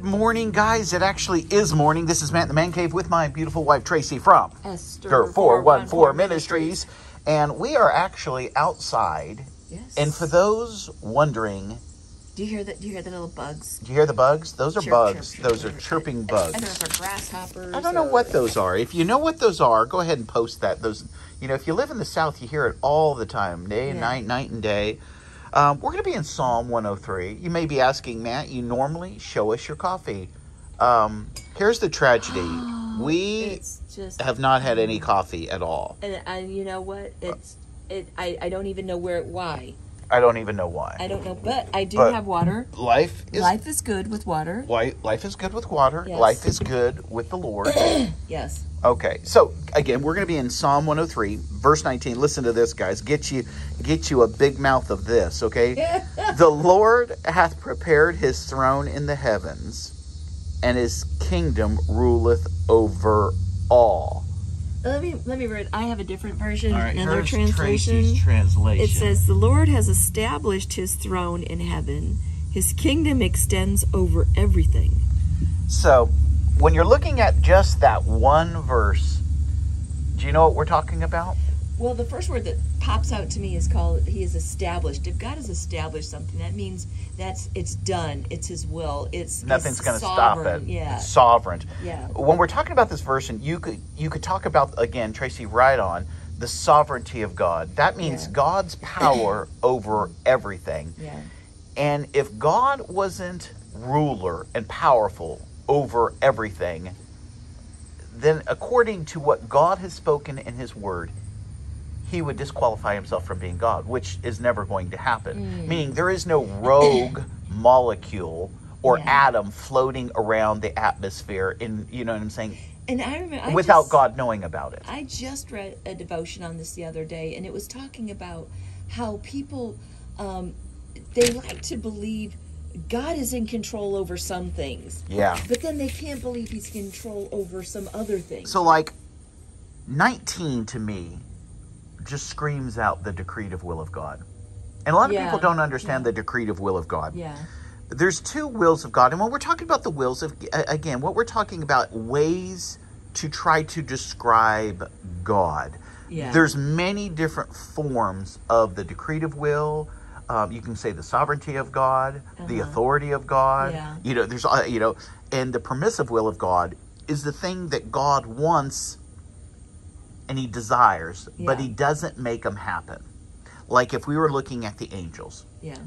Good morning, guys. It actually is morning. This is Matt in the Man Cave with my beautiful wife Tracey from Esther 414 Ministries. And we are actually outside. Yes. And for those wondering, do you hear that? Do you hear the little bugs? do you hear the bugs? Those are Chirp, bugs. chirp, chirp, those are chirp. chirping And bugs. those are grasshoppers. I don't know or- what those are. If you know what those are, go ahead and post that. Those, you know, if you live in the South, you hear it all the time, day and Yeah. night, night and day. Um, we're going to be in Psalm 103. You may be asking, Matt, you normally show us your coffee. Um, here's the tragedy: we just. have not had any coffee at all. And, and you know what? It's. It. I. I don't even know where. Why. I don't even know why. I don't know. But I do But- have water. Life is Life is good with water. Life, life is good with water. Yes. Life is good with the Lord. Yes. Okay, so again, we're going to be in Psalm 103, verse 19. Listen to this, guys. Get you, get you a big mouth of this. Okay, the Lord hath prepared His throne in the heavens, and His kingdom ruleth over all. Let me. Let me read. I have a different version. All right, another translation. Translation. It says, The Lord has established his throne in heaven. His kingdom extends over everything. So, when you're looking at just that one verse, do you know what we're talking about? Well, the first word that pops out to me is called He is established. If God has established something, that means that's it's done. It's His will. It's Nothing's going to stop it. sovereign. Yeah, It's sovereign. yeah, when we're talking about this verse, and you could you could talk about again, Tracey, right on the sovereignty of God. That means Yeah. God's power over everything. yeah, And if God wasn't ruler and powerful over everything, then according to what God has spoken in His Word, He would disqualify Himself from being God, which is never going to happen. Mm. Meaning there is no rogue molecule or Yeah. atom floating around the atmosphere in you know what I'm saying And I remember I without just- God knowing about it. I just read a devotion on this the other day, and it was talking about how people um, they like to believe God is in control over some things, Yeah. but then they can't believe He's in control over some other things. So like 19 to me just screams out the decretive will of God. And a lot of Yeah. people don't understand the decretive will of God. yeah, There's two wills of God. And when we're talking about the wills of again, what we're talking about ways to try to describe God. yeah, There's many different forms of the decretive will. Um, you can say the sovereignty of God, the Uh-huh. authority of God. Yeah. You know, there's uh, you know, and the permissive will of God is the thing that God wants and He desires, but He doesn't make them happen. Like if we were looking at the angels, yeah,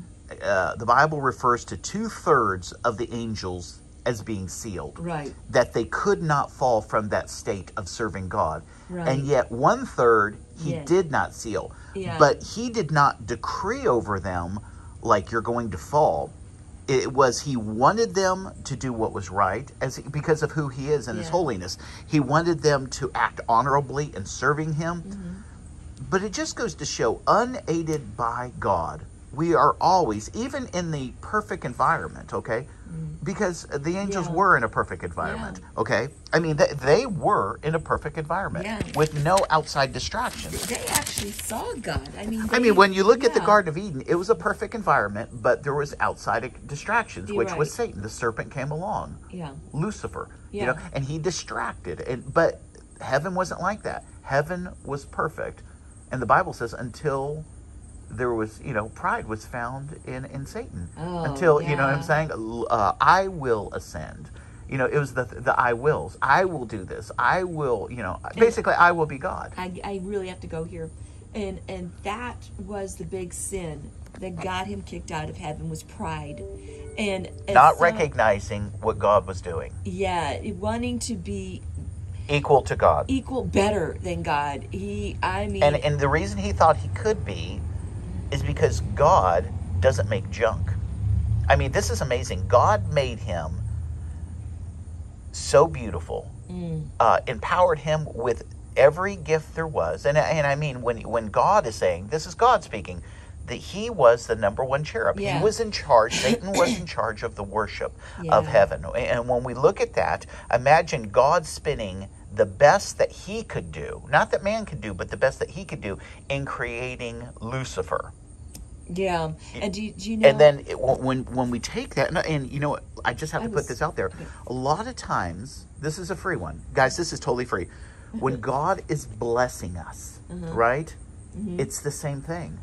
uh, the Bible refers to two thirds of the angels as being sealed right, that they could not fall from that state of serving God. right. And yet, one third he Yeah. did not seal. Yeah. But he did not decree over them like you're going to fall. It was he wanted them to do what was right as because of who he is and his holiness. He wanted them to act honorably in serving him. Mm-hmm. But it just goes to show, unaided by God, we are always, even in the perfect environment, okay? Because the angels Mm. Yeah. were in a perfect environment, okay? I mean, they, they were in a perfect environment Yeah. with no outside distractions. They actually saw God. I mean, I mean, when you look at the. Garden of Eden, it was a perfect environment, but there was outside distractions, You're which was. Satan. The serpent came along, Yeah, Lucifer, you Yeah. know, and he distracted. And but heaven wasn't like that. Heaven was perfect, and the Bible says until there was, you know, pride was found in in Satan. Oh, until you know what I'm saying? Uh, I will ascend. You know, it was the the I wills. I will do this. I will. You know, basically, I will be God. I, I really have to go here, and and that was the big sin that got him kicked out of heaven was pride, and, and Not so- recognizing what God was doing, Yeah, wanting to be equal to God. equal, better than God. He, I mean, And and the reason he thought he could be is because God doesn't make junk. I mean, this is amazing. God made him so beautiful, mm, uh, empowered him with every gift there was, and and I mean when when God is saying this is God speaking. That he was the number one cherub. Yeah. He was in charge. Satan was in charge of the worship of heaven. And when we look at that, imagine God spinning the best that he could do, not that man could do, but the best that he could do in creating Lucifer. Yeah. And do you, do you know? And then it, when when we take that, and, and you know I just have to was- put this out there. okay. A lot of times, this is a free one, guys. This is totally free. When God is blessing us, Uh-huh. right? Mm-hmm. It's the same thing.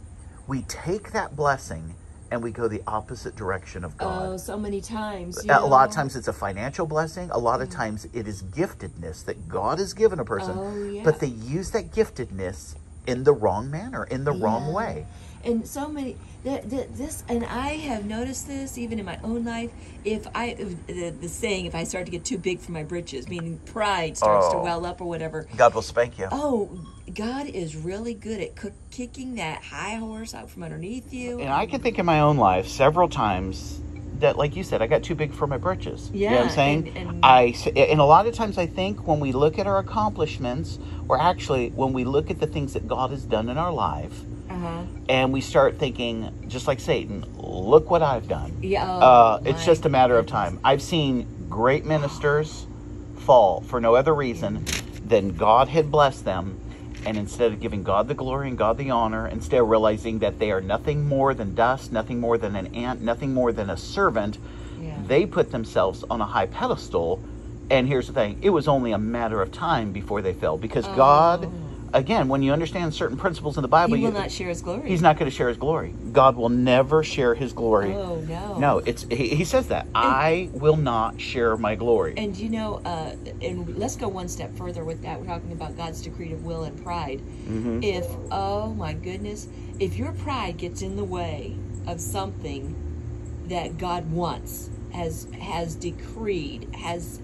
We take that blessing and we go the opposite direction of God. Oh, so many times. a lot of times it's a financial blessing. A lot of times it is giftedness that God has given a person, Oh, yeah. but they use that giftedness in the wrong manner, in the wrong way. And so many th- th- this and i have noticed this even in my own life if i if the, the saying if i start to get too big for my britches meaning pride starts to Oh. well up or whatever God will spank you. oh god is really good at cook, kicking that high horse out from underneath you And I can think in my own life several times that, like you said, I got too big for my britches. you know what I'm saying? and- and- I and a lot of times I think when we look at our accomplishments, or actually when we look at the things that God has done in our life, uh-huh and we start thinking, just like Satan, look what I've done. yeah oh, uh, it's just a matter of time. I've seen great ministers fall for no other reason than God had blessed them. And instead of giving God the glory and God the honor, instead of realizing that they are nothing more than dust, nothing more than an ant, nothing more than a servant, Yeah. they put themselves on a high pedestal. And here's the thing it was only a matter of time before they fell. Because God, oh. Again, when you understand certain principles in the Bible, he will you, not share his glory He's not going to share his glory. God will never share his glory. oh no No, it's he, he says that I will not share my glory. And you know, uh, and let's go one step further with that. We're talking about God's decretive will and pride. Mhm. If, oh my goodness, if your pride gets in the way of something that God wants, has has decreed, has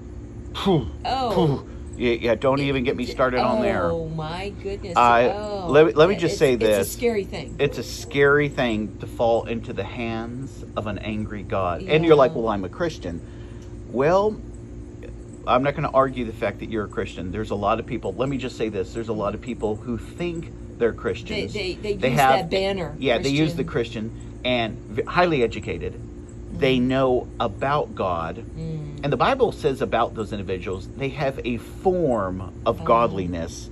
oh. Yeah, yeah, don't even get me started on there. Oh my goodness! I- oh. let me- let me just It's- say It's this. a scary thing. It's a scary thing to fall into the hands of an angry God. And you're like, well, I'm a Christian. Well, I'm not going to argue the fact that you're a Christian. There's a lot of people, let me just say this there's a lot of people who think they're They Christians. they, they, use that banner. Yeah, they use the Christian. Christian and highly educated. They know about God. Mm. And the Bible says about those individuals, they have a form of Oh. godliness,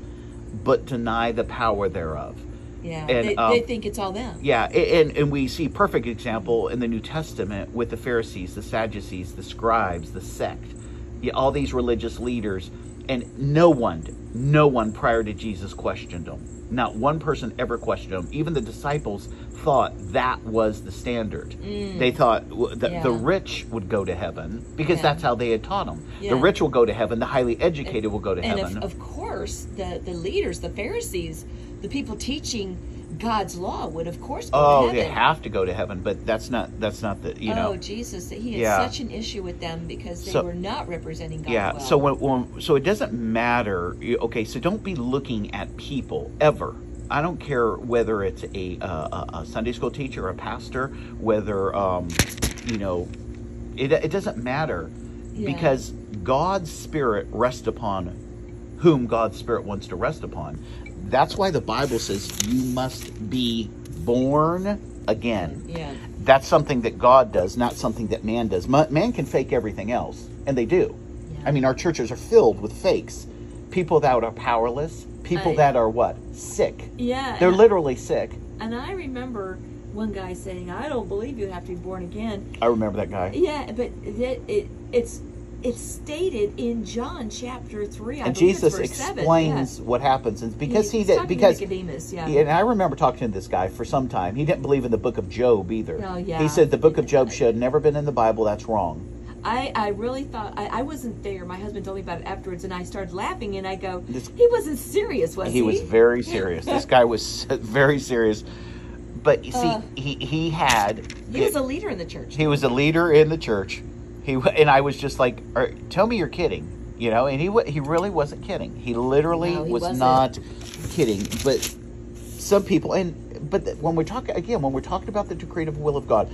but deny the power thereof. Yeah, And, they, um, they think it's all them. Yeah, and, and we see perfect example in the New Testament with the Pharisees, the Sadducees, the scribes, the sect, all these religious leaders, and no one, no one prior to Jesus questioned them. Not one person ever questioned them. Even the disciples thought that was the standard. They thought w- that the Mm. Rich would go to heaven because Yeah. that's how they had taught them. Yeah. The rich will go to heaven. The highly educated will go to and heaven. of, of course, the the leaders, the Pharisees, the people teaching God's law would, of course, go oh, to they heaven. have to go to heaven, but that's not that's not the you know. oh Jesus, he had Yeah. such an issue with them because they So- were not representing God Yeah. well. So when, when so it doesn't matter. Okay. So don't be looking at people ever. I don't care whether it's a a, a Sunday school teacher, or a pastor, whether um, you know, it it doesn't matter Yeah. because God's spirit rests upon whom God's spirit wants to rest upon. That's why the Bible says you must be born again. yeah, That's something that God does, not something that man does. Ma- Man can fake everything else, and they do. Yeah. I mean, our churches are filled with fakes. People that are powerless, people I- that are what? Sick. yeah. They're literally sick. and I remember one guy saying, "I don't believe you have to be born again." I remember that guy. Yeah, but it, it it's it's stated in John chapter three. I And Jesus verse seven, explains yeah. what happens, and because he He's did, to because Nicodemus, yeah. and I remember talking to this guy for some time. He didn't believe in the book of Job either. Oh, yeah. He said the book of Job should have never been in the Bible. That's wrong. I, I really thought I, I wasn't there. My husband told me about it afterwards, and I started laughing. And I go, This- "He wasn't serious, was he?" he was very serious. this guy was very serious. But you see, Uh, he he had He was a leader in the church. he was a leader in the church. He and I was just like, "Are- "Tell me you're kidding," you know. And he he really wasn't kidding. He literally No, he was wasn't. not kidding. But some people, and but when we're talking again, when we're talking about the decretive will of God,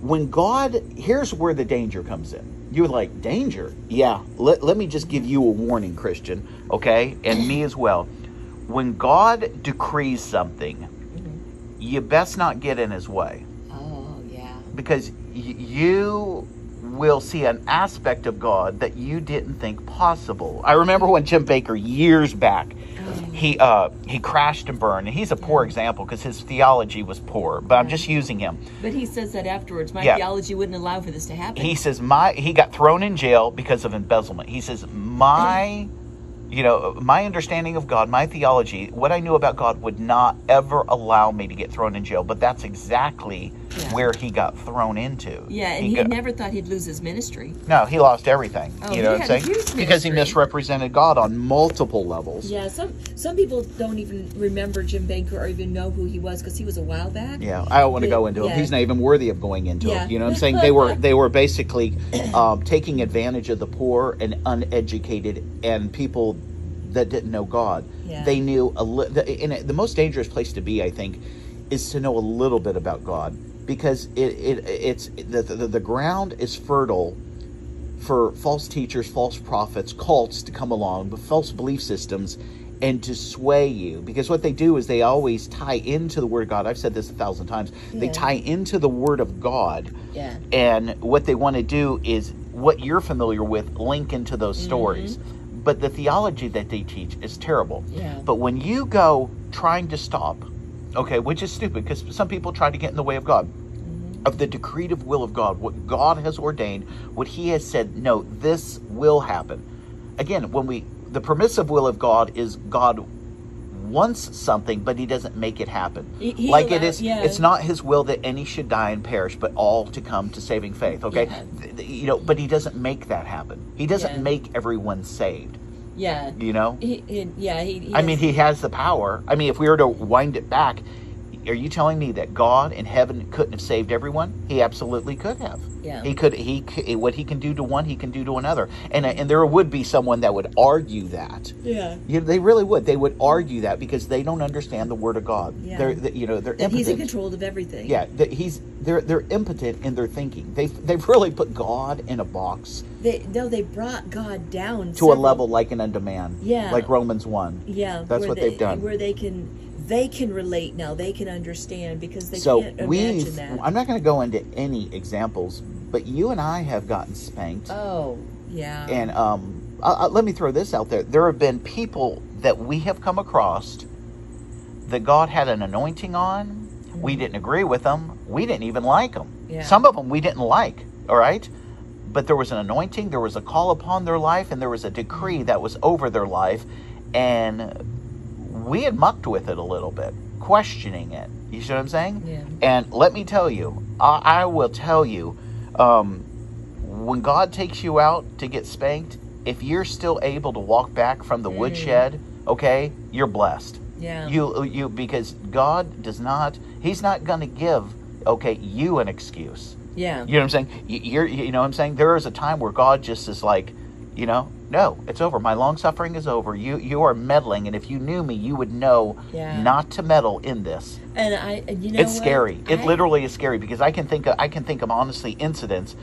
when God, here's where the danger comes in. You're like, danger? Yeah. Let, let me just give you a warning, Christian, okay? And me as well. When God decrees something, Mm-hmm. you best not get in his way oh yeah. because y- you will see an aspect of God that you didn't think possible. I remember when Jim Bakker years back, he uh, he crashed and burned. And he's a poor example because his theology was poor. But I'm just using him. But he says that afterwards. My Yeah. theology wouldn't allow for this to happen. He says my he got thrown in jail because of embezzlement. He says my you know my understanding of God, my theology, what I knew about God would not ever allow me to get thrown in jail. But that's exactly Yeah. where he got thrown into. yeah, and he, got- never thought he'd lose his ministry. No, he lost everything. Oh, you he know what I'm saying? Because he misrepresented God on multiple levels. Yeah, some some people don't even remember Jim Bakker or even know who he was because he was a while back. Yeah, I don't want to go into him. He's not even worthy of going into Yeah. it. You know what I'm saying? They were they were basically um, taking advantage of the poor and uneducated and people that didn't know God. Yeah. They knew a li- the, and it- the most dangerous place to be, I think, is to know a little bit about God because it, it it's the, the the ground is fertile for false teachers, false prophets, cults to come along, but false belief systems, and to sway you. Because what they do is they always tie into the Word of God. I've said this a thousand times. They tie into the Word of God, Yeah. and what they want to do is what you're familiar with, link into those Mm-hmm. stories. But the theology that they teach is terrible. Yeah. But when you go trying to stop, okay, which is stupid because some people try to get in the way of God of the decretive will of God, what God has ordained, what He has said, no, this will happen. Again, when we, the permissive will of God is God wants something, but He doesn't make it happen. He- he like it is, yeah. it's not His will that any should die and perish, but all to come to saving faith. Okay, Yeah. You know, but He doesn't make that happen. He doesn't Yeah. make everyone saved. Yeah. You know, He, yeah. He, he I mean, he has the power. I mean, if we were to wind it back, are you telling me that God in heaven couldn't have saved everyone? He absolutely could have. Yeah. He could. He what he can do to one, he can do to another. And and there would be someone that would argue that. Yeah. You know, they really would. They would argue that because they don't understand the word of God. Yeah. They're they- you know they're That he's in control of everything. Yeah, that he's they're they're impotent in their thinking. They've they've really put God in a box They no, they brought God down to a level like an unto man. Yeah. Like Romans one. Yeah. That's what they, they've done. Where they can they can relate now. They can understand because they so can't imagine that. i'm not going to go into any examples but you and i have gotten spanked oh. Yeah. and um uh, uh, let me throw this out there there have been people that we have come across that god had an anointing on we didn't agree with them we didn't even like them Yeah. some of them we didn't like all right but there was an anointing there was a call upon their life and there was a decree that was over their life and we had mucked with it a little bit questioning it you see what i'm saying Yeah. and let me tell you, I, I will tell you, um, when God takes you out to get spanked, if you're still able to walk back from the woodshed, okay, you're blessed. Yeah. You you because God does not. He's not going to give okay you an excuse. yeah. You know what I'm saying? You, you're you know what I'm saying. There is a time where God just is like, you know, no, it's over. My long suffering is over. You you are meddling, and if you knew me, you would know Yeah. not to meddle in this And I, and you know, it's what? scary. It I- literally is scary because I can think of, I can think of honestly incidents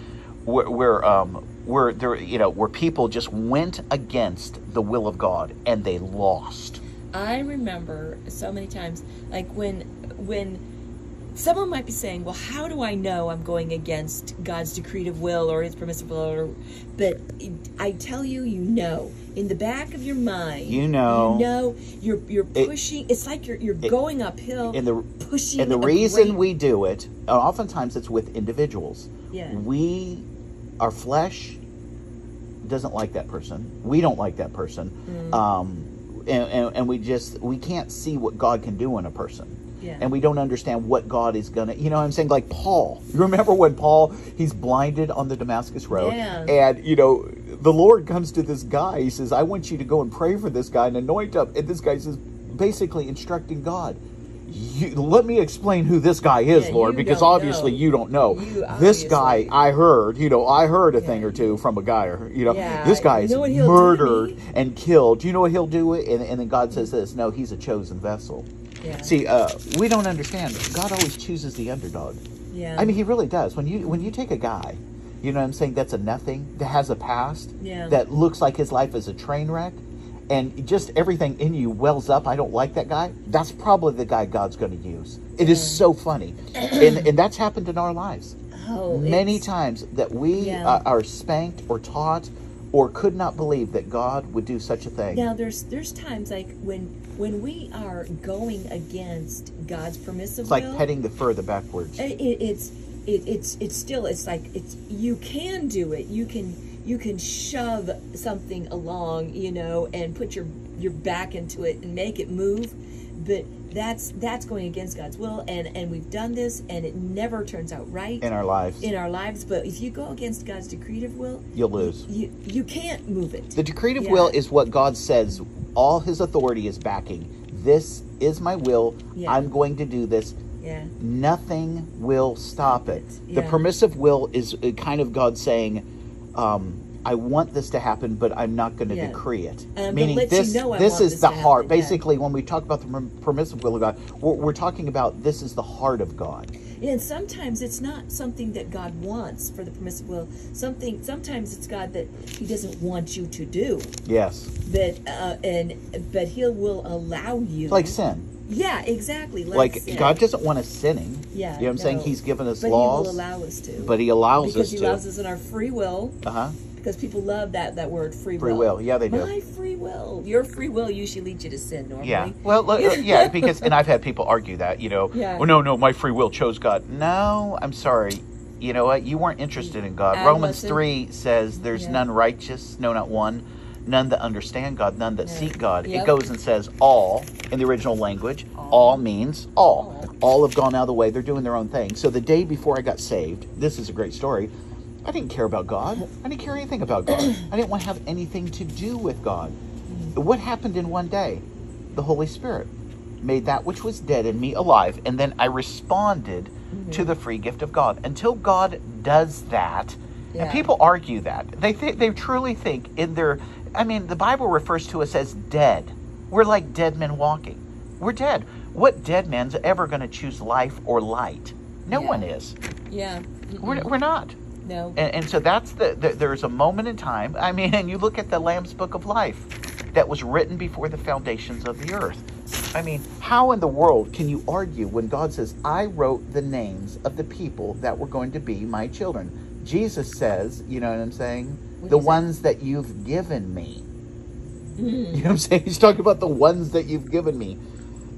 where, where um where there you know where people just went against the will of God and they lost. I remember so many times, like when when someone might be saying, "Well, how do I know I'm going against God's decretive will or His permissive will?" Or, but I tell you, you know, in the back of your mind, You know. you know, you're you're It- pushing. it's like you're you're going uphill And the pushing. and the reason we do it, uh, oftentimes it's with individuals. Yeah. We, our flesh, doesn't like that person. We don't like that person. Mm. Um, and, and, and we just we can't see what God can do in a person. Yeah. and we don't understand what God is gonna. You know, what I'm saying like Paul. You remember when Paul he's blinded on the Damascus road, Yeah. and you know the Lord comes to this guy. He says, "I want you to go and pray for this guy and anoint him." And this guy says, basically instructing God. You, let me explain who this guy is, Yeah, Lord, because obviously know. you don't know. You this guy, I heard, you know, I heard a thing or two from a guy, or you know, Yeah, this guy you is know what he'll do to murdered and killed. Do you know what he'll do? And, and then God says this: No, he's a chosen vessel. Yeah. See, uh, we don't understand. God always chooses the underdog. yeah. I mean, He really does. When you when you take a guy, you know what I'm saying, that's a nothing, that has a past, Yeah. that looks like his life is a train wreck, and just everything in you wells up. I don't like that guy. That's probably the guy God's going to use. It is so funny, and and that's happened in our lives oh, many times that we Yeah. uh, are spanked or taught or could not believe that God would do such a thing. Now there's there's times like when when we are going against God's permissive it's like will, petting the fur the backwards. it, it, it's it, it's it's still it's like it's you can do it. You can you can shove something along, you know, and put your your back into it and make it move, but that's that's going against God's will and and we've done this and it never turns out right in our lives. in our lives, but if you go against God's decretive will, You'll lose. you you can't move it. The decretive Yeah. will is what God says all his authority is backing. This is my will. Yeah. I'm going to do this. yeah. Nothing will stop it. The permissive will is uh, kind of God saying, um, I want this to happen, but I'm not going to Yeah. decree it. I'm Meaning let you this, know this is this the heart. happen, yeah. Basically, when we talk about the permissive will of God, we're, we're talking about this is the heart of God. And sometimes it's not something that God wants for the permissive will. Something sometimes it's God that He doesn't want you to do. Yes. But uh, and but He will allow you. Like sin. Yeah, exactly. Like sin. God doesn't want us sinning. Yeah, You know what I'm saying? He's given us but laws. He will allow us to. but he allows because us He to. allows us in our free will. Uh huh. Because people love that that word free, Free will. Yeah, they do. My free will. Your free will usually leads you to sin normally. Yeah. Well, look, uh, yeah, because and I've had people argue that, you know, Yeah. oh no, no, my free will chose God. No, I'm sorry. You know what? You weren't interested in God. I Romans wasn't. 3 says there's Yeah. none righteous, no not one, none that understand God, none that Yeah. seek God. It goes and says all in the original language. All. All, means all. All. All have gone out of the way. They're doing their own thing. So the day before I got saved, this is a great story. I didn't care about God. I didn't care anything about God. I didn't want to have anything to do with God. Mm-hmm. What happened in one day? The Holy Spirit made that which was dead in me alive, and then I responded mm-hmm. to the free gift of God. Until God does that, Yeah. and people argue that they think they truly think in their. I mean, the Bible refers to us as dead. We're like dead men walking. We're dead. What dead man's ever going to choose life or light? No Yeah. one is. Yeah. We're, mm-hmm. we're not. No. And, and so that's the, the there's a moment in time. I mean, and you look at the Lamb's Book of Life that was written before the foundations of the earth. I mean, how in the world can you argue when God says, "I wrote the names of the people that were going to be my children"? Jesus says, you know what I'm saying? What the ones that you've given me. Mm. You know what I'm saying? He's talking about the ones that you've given me.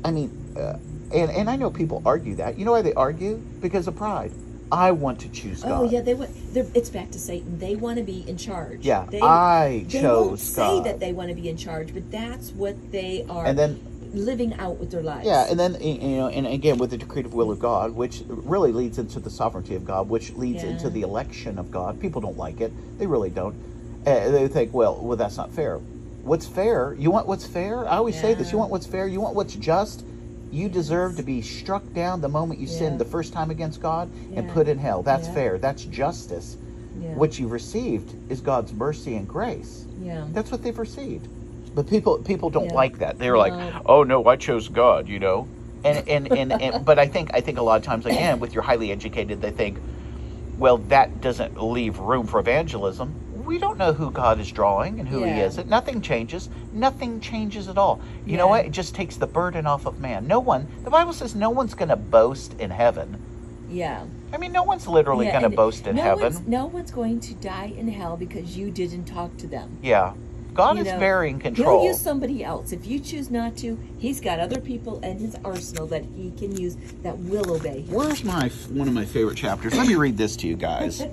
I mean, uh, and and I know people argue that. You know why they argue? Because of pride. I want to choose God. Oh yeah, they want. they're- It's back to Satan. They want to be in charge. Yeah, they, I they chose won't say God. that they want to be in charge, but that's what they are. and then living out with their lives. Yeah, and then you know, and again with the decretive will of God, which really leads into the sovereignty of God, which leads Yeah. into the election of God. People don't like it; they really don't. Uh, they think, well, well, that's not fair. What's fair? You want what's fair? I always say this: you want what's fair. You want what's just. You deserve to be struck down the moment you Yeah. sinned the first time against God and put in hell. That's Yeah. fair. That's justice. yeah, What you've received is God's mercy and grace. yeah. That's what they've received. But people people don't Yeah. like that. They're like, "Oh no, I chose God," you know. And and, and and but I think I think a lot of times again with your highly educated they think, "Well, that doesn't leave room for evangelism." We don't know who God is drawing and who he Yeah. is. Nothing changes. Nothing changes at all. You know what? It just takes the burden off of man. No one, the Bible says no one's going to boast in heaven. yeah. I mean, no one's literally Yeah, going to boast in no heaven. One's, no one's going to die in hell because you didn't talk to them. Yeah. God You is know, very in control. He'll use somebody else. If you choose not to, he's got other people in his arsenal that he can use that will obey him. Where's my one of my favorite chapters? Let me read this to you guys.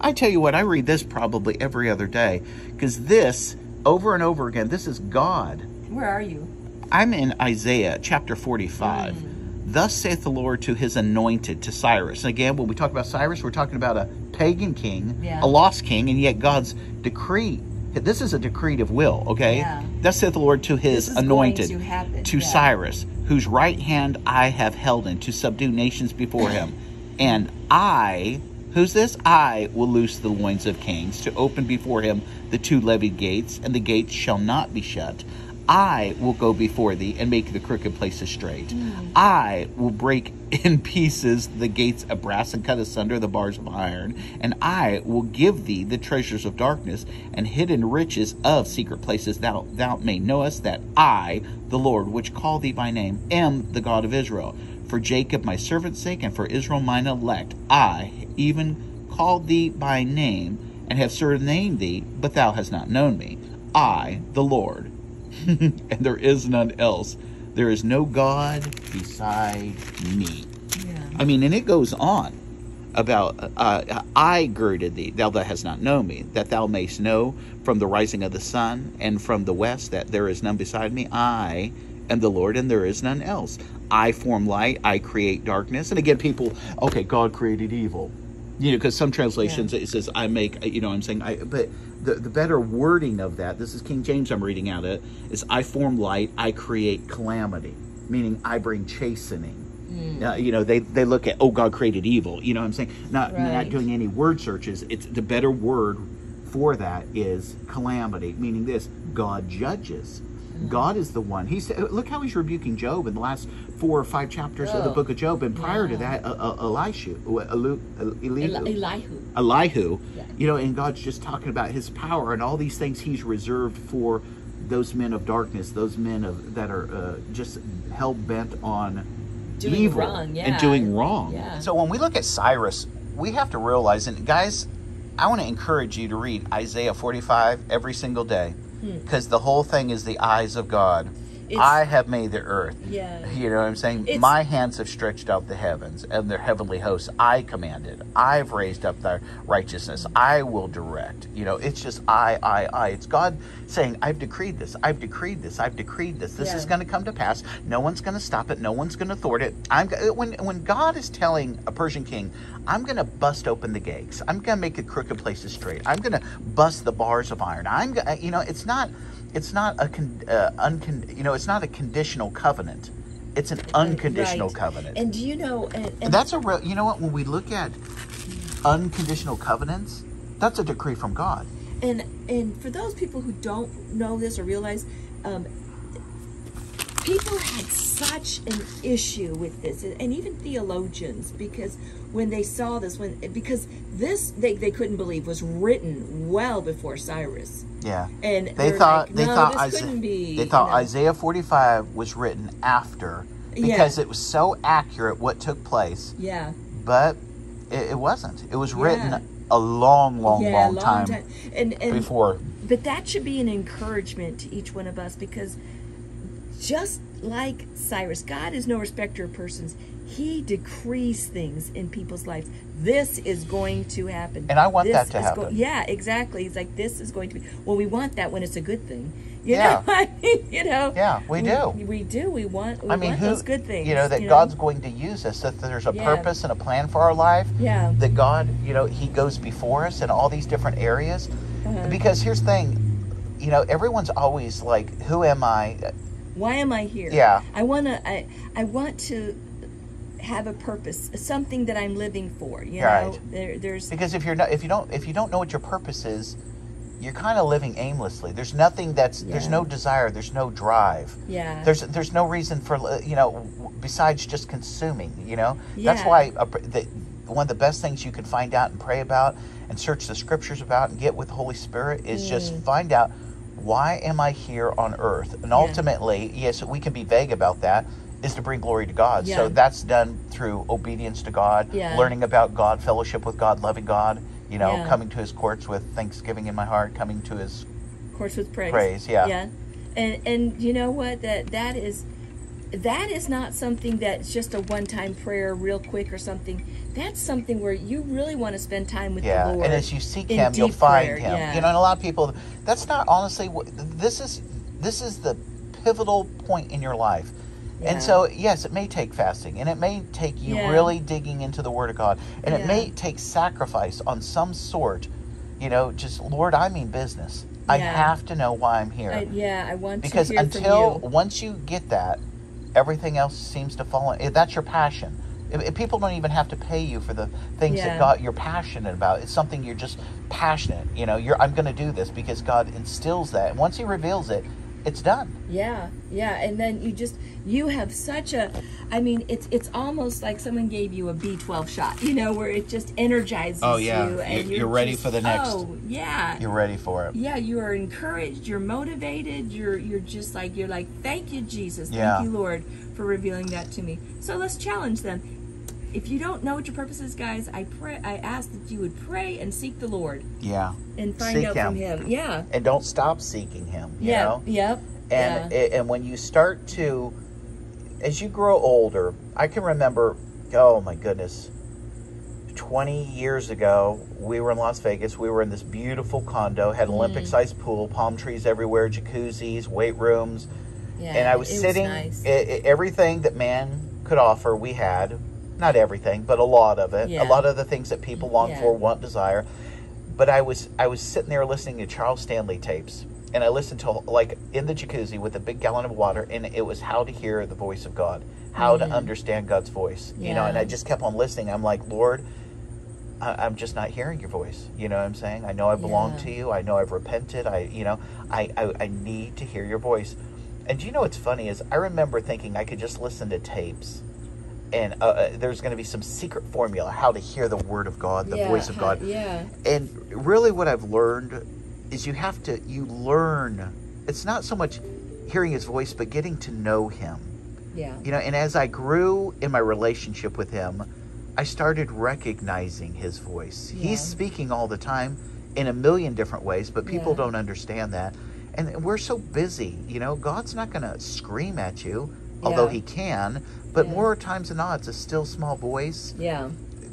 I tell you what, I read this probably every other day because this over and over again. This is God. Where are you? I'm in Isaiah chapter 45. Mm. Thus saith the Lord to his anointed, to Cyrus. And again, when we talk about Cyrus, we're talking about a pagan king, Yeah. a lost king, and yet God's decree. This is a decree of will, okay? Yeah. Thus saith the Lord to his anointed, to happen, to yeah. Cyrus, whose right hand I have held in to subdue nations before him. and I, who's this? I will loose the loins of kings, to open before him the two levied gates, and the gates shall not be shut. I will go before thee and make the crooked places straight. Hmm. I will break in pieces the gates of brass and cut asunder the bars of iron. And I will give thee the treasures of darkness and hidden riches of secret places, thou thou may knowest that I, the Lord, which call thee by name, am the God of Israel. For Jacob my servant's sake, and for Israel mine elect, I even called thee by name, and have surnamed thee, but thou hast not known me. I, the Lord, and there is none else. There is no God beside me. Yeah. I mean, and it goes on about uh, I girded thee, thou that hast not known me, that thou mayst know from the rising of the sun and from the west that there is none beside me. I am the Lord, and there is none else. I form light, I create darkness. And again, people, okay, God created evil. You know, because some translations it says I make. You know, I'm saying I, but the the better wording of that. This is King James. I'm reading out of it is I form light, I create calamity, meaning I bring chastening. Uh, you know, they, they look at, oh, God created evil. You know what I'm saying? Not, not doing any word searches. It's the better word for that is calamity, meaning this God judges. God is the one. He's look how he's rebuking Job in the last four or five chapters of the Oh, book of Job, and prior to that, uh, uh, Elishu, uh, Elu, Elihu, Elihu. Elihu, Yeah. you know, and God's just talking about His power and all these things He's reserved for those men of darkness, those men of that are uh, just hell bent on Doing evil wrong, yeah. and doing wrong. Yeah. So when we look at Cyrus, we have to realize, and guys, I want to encourage you to read Isaiah 45 every single day because the whole thing is the eyes of God. It's- I have made the earth. Yeah. You know what I'm saying? It's- My hands have stretched out the heavens and their heavenly hosts. I commanded. I've raised up their righteousness. I will direct. You know, it's just I, I, I. It's God saying, I've decreed this. I've decreed this. I've decreed this. This Yeah. is going to come to pass. No one's going to stop it. No one's going to thwart it. I'm when when God is telling a Persian king, I'm going to bust open the gates. I'm going to make the crooked places straight. I'm going to bust the bars of iron. I'm go- uh, you know, it's not it's not a con, uh, uncon, you know, it's not a conditional covenant. It's an unconditional Right. covenant. And do you know? And, and that's a real, you know what, when we look at unconditional covenants, that's a decree from God. and and for those people who don't know this or realize um, people had such an issue with this and even theologians because when they saw this when because this they, they couldn't believe was written well before cyrus Yeah. and They thought like, they no, thought Isaiah, be they thought you know. Isaiah 45 was written after Yeah. because it was so accurate what took place, yeah but it, it wasn't. It was Yeah. written a long, long, yeah, long, long time, time. And and before. But that should be an encouragement to each one of us because just like Cyrus, God is no respecter of persons. He decrees things in people's lives. This is going to happen. And I want This that to happen. yeah, exactly. He's like, this is going to be. Well, we want that when it's a good thing. You Yeah. know, I mean, you know. Yeah, we do. We do. We want. We I mean, want who, those good things. you know, that God's going to use us, that there's a Yeah. purpose and a plan for our life. Yeah. That God, you know, He goes before us in all these different areas. Uh-huh. Because here's the thing, you know, everyone's always like, "Who am I?" Why am I here? Yeah. I wanna. I I want to have a purpose, something that I'm living for. You know, there, there's Because if you're not, if you don't, if you don't know what your purpose is, you're kind of living aimlessly. There's nothing that's, there's no desire, there's no drive. yeah. There's there's no reason for uh, you know besides just consuming. You know that's why a, the, one of the best things you can find out and pray about and search the scriptures about and get with the Holy Spirit is just Mm. find out why am I here on earth? And ultimately, yes, we can be vague about that. Is to bring glory to God. So that's done through obedience to God, Yeah. learning about God, fellowship with God, loving God. You know, Yeah. coming to His courts with thanksgiving in my heart, coming to His of course with praise. praise. Yeah. Yeah. And and you know what? That that is that is not something that's just a one time prayer real quick or something. That's something where you really want to spend time with Yeah, the Lord. and as you seek Him, you'll find prayer, Him. yeah. You know, and a lot of people. That's not honestly. what This is this is the pivotal point in your life. Yeah. And so, yes, it may take fasting, and it may take you Yeah. really digging into the Word of God, and it may take sacrifice on some sort. You know, just Lord, I mean business. I have to know why I'm here I, yeah, I want because until once you get that, everything else seems to fall. In. Eh, that's your passion. If, if people don't even have to pay you for the things Yeah. that God you're passionate about. It's something you're just passionate. You know, you're I'm going to do this because God instills that. And once He reveals it, it's done. Yeah, yeah, and then you just you have such a I mean it's it's almost like someone gave you a B12 shot, you know, where it just energizes Oh, yeah. you and You're- you're, you're ready just, for the next. Oh, yeah. You're ready for it. yeah, you are encouraged, you're motivated, you're you're just like you're like thank you Jesus, thank you Lord for revealing that to me. So let's challenge them. If you don't know what your purpose is, guys, I pray. I ask that you would pray and seek the Lord Yeah. and find Seek out him. from Him. Yeah. And don't stop seeking Him. You yeah. know? Yep. And yeah. and when you start to, as you grow older, I can remember. Oh my goodness. 20 years ago, we were in Las Vegas. We were in this beautiful condo, had Mm. Olympic sized pool, palm trees everywhere, jacuzzis, weight rooms. yeah. and I was it sitting, nice. i- i- everything that man could offer, we had. Not everything, but a lot of it. Yeah. A lot of the things that people long Yeah. for, want, desire. But I was I was sitting there listening to Charles Stanley tapes, and I listened to like in the jacuzzi with a big gallon of water, and it was how to hear the voice of God, how to understand God's voice. You know, and Mm. I just kept on listening. I'm like, Lord, I, I'm just not hearing your voice. You know what I'm saying? I know I belong Yeah. to you. I know I've repented. I, you know, I, I, I need to hear your voice. And do you know what's funny is I remember thinking I could just listen to tapes, and uh, uh, there's going to be some secret formula how to hear the word of God, the yeah, voice of God. Yeah. And really, what I've learned is you have to you learn. It's not so much hearing His voice, but getting to know Him Yeah. you know and as i grew in my relationship with him i started recognizing his voice Yeah. he's speaking all the time in a million different ways but people Yeah. don't understand that and we're so busy you know god's not going to scream at you although he can but more times than not it's a still small voice. Yeah.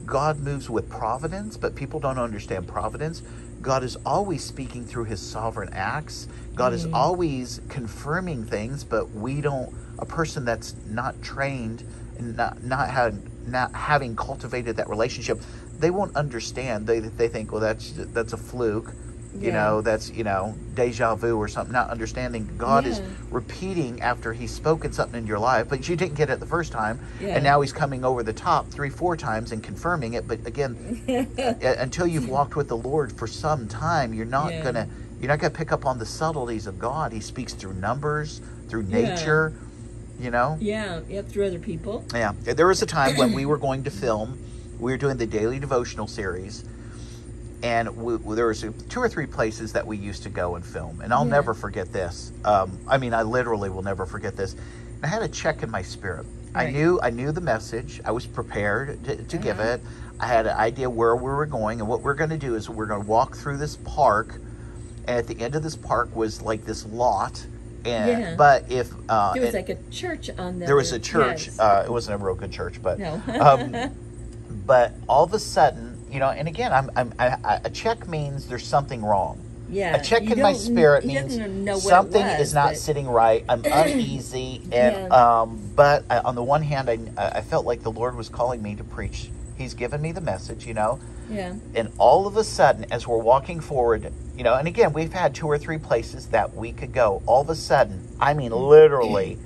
god moves with providence but people don't understand providence. God is always speaking through his sovereign acts. God is Mhm. always confirming things but we don't a person that's not trained and not not had not having cultivated that relationship they won't understand. They they think well that's that's a fluke you Yeah. know that's you know deja vu or something not understanding god is repeating after he's spoken something in your life but you didn't get it the first time Yeah. and now he's coming over the top three four times and confirming it but again until you've walked with the lord for some time you're not Yeah. gonna you're not gonna pick up on the subtleties of god he speaks through numbers through Yeah. nature you know Yeah. Yep. Through other people. yeah there was a time when we were going to film we were doing the daily devotional series and we, there was two or three places that we used to go and film and i'll Yeah. never forget this um, i mean i literally will never forget this i had a check in my spirit i knew i knew the message i was prepared to, to give Uh-huh. it i had an idea where we were going and what we're going to do is we're going to walk through this park and at the end of this park was like this lot and Yeah. but if uh, There was like a church on the. there was a church Yes. uh, it wasn't a real good church but no. um, but all of a sudden, you know, and again, I'm, I'm I, I, a check means there's something wrong. yeah. a check in my spirit means don't know what it something was, is not but- sitting right. I'm uneasy, and Yeah. um, but I, on the one hand, I, I felt like the Lord was calling me to preach. He's given me the message, you know, Yeah. and all of a sudden, as we're walking forward, you know, and again, we've had two or three places that we could go. All of a sudden, I mean, literally,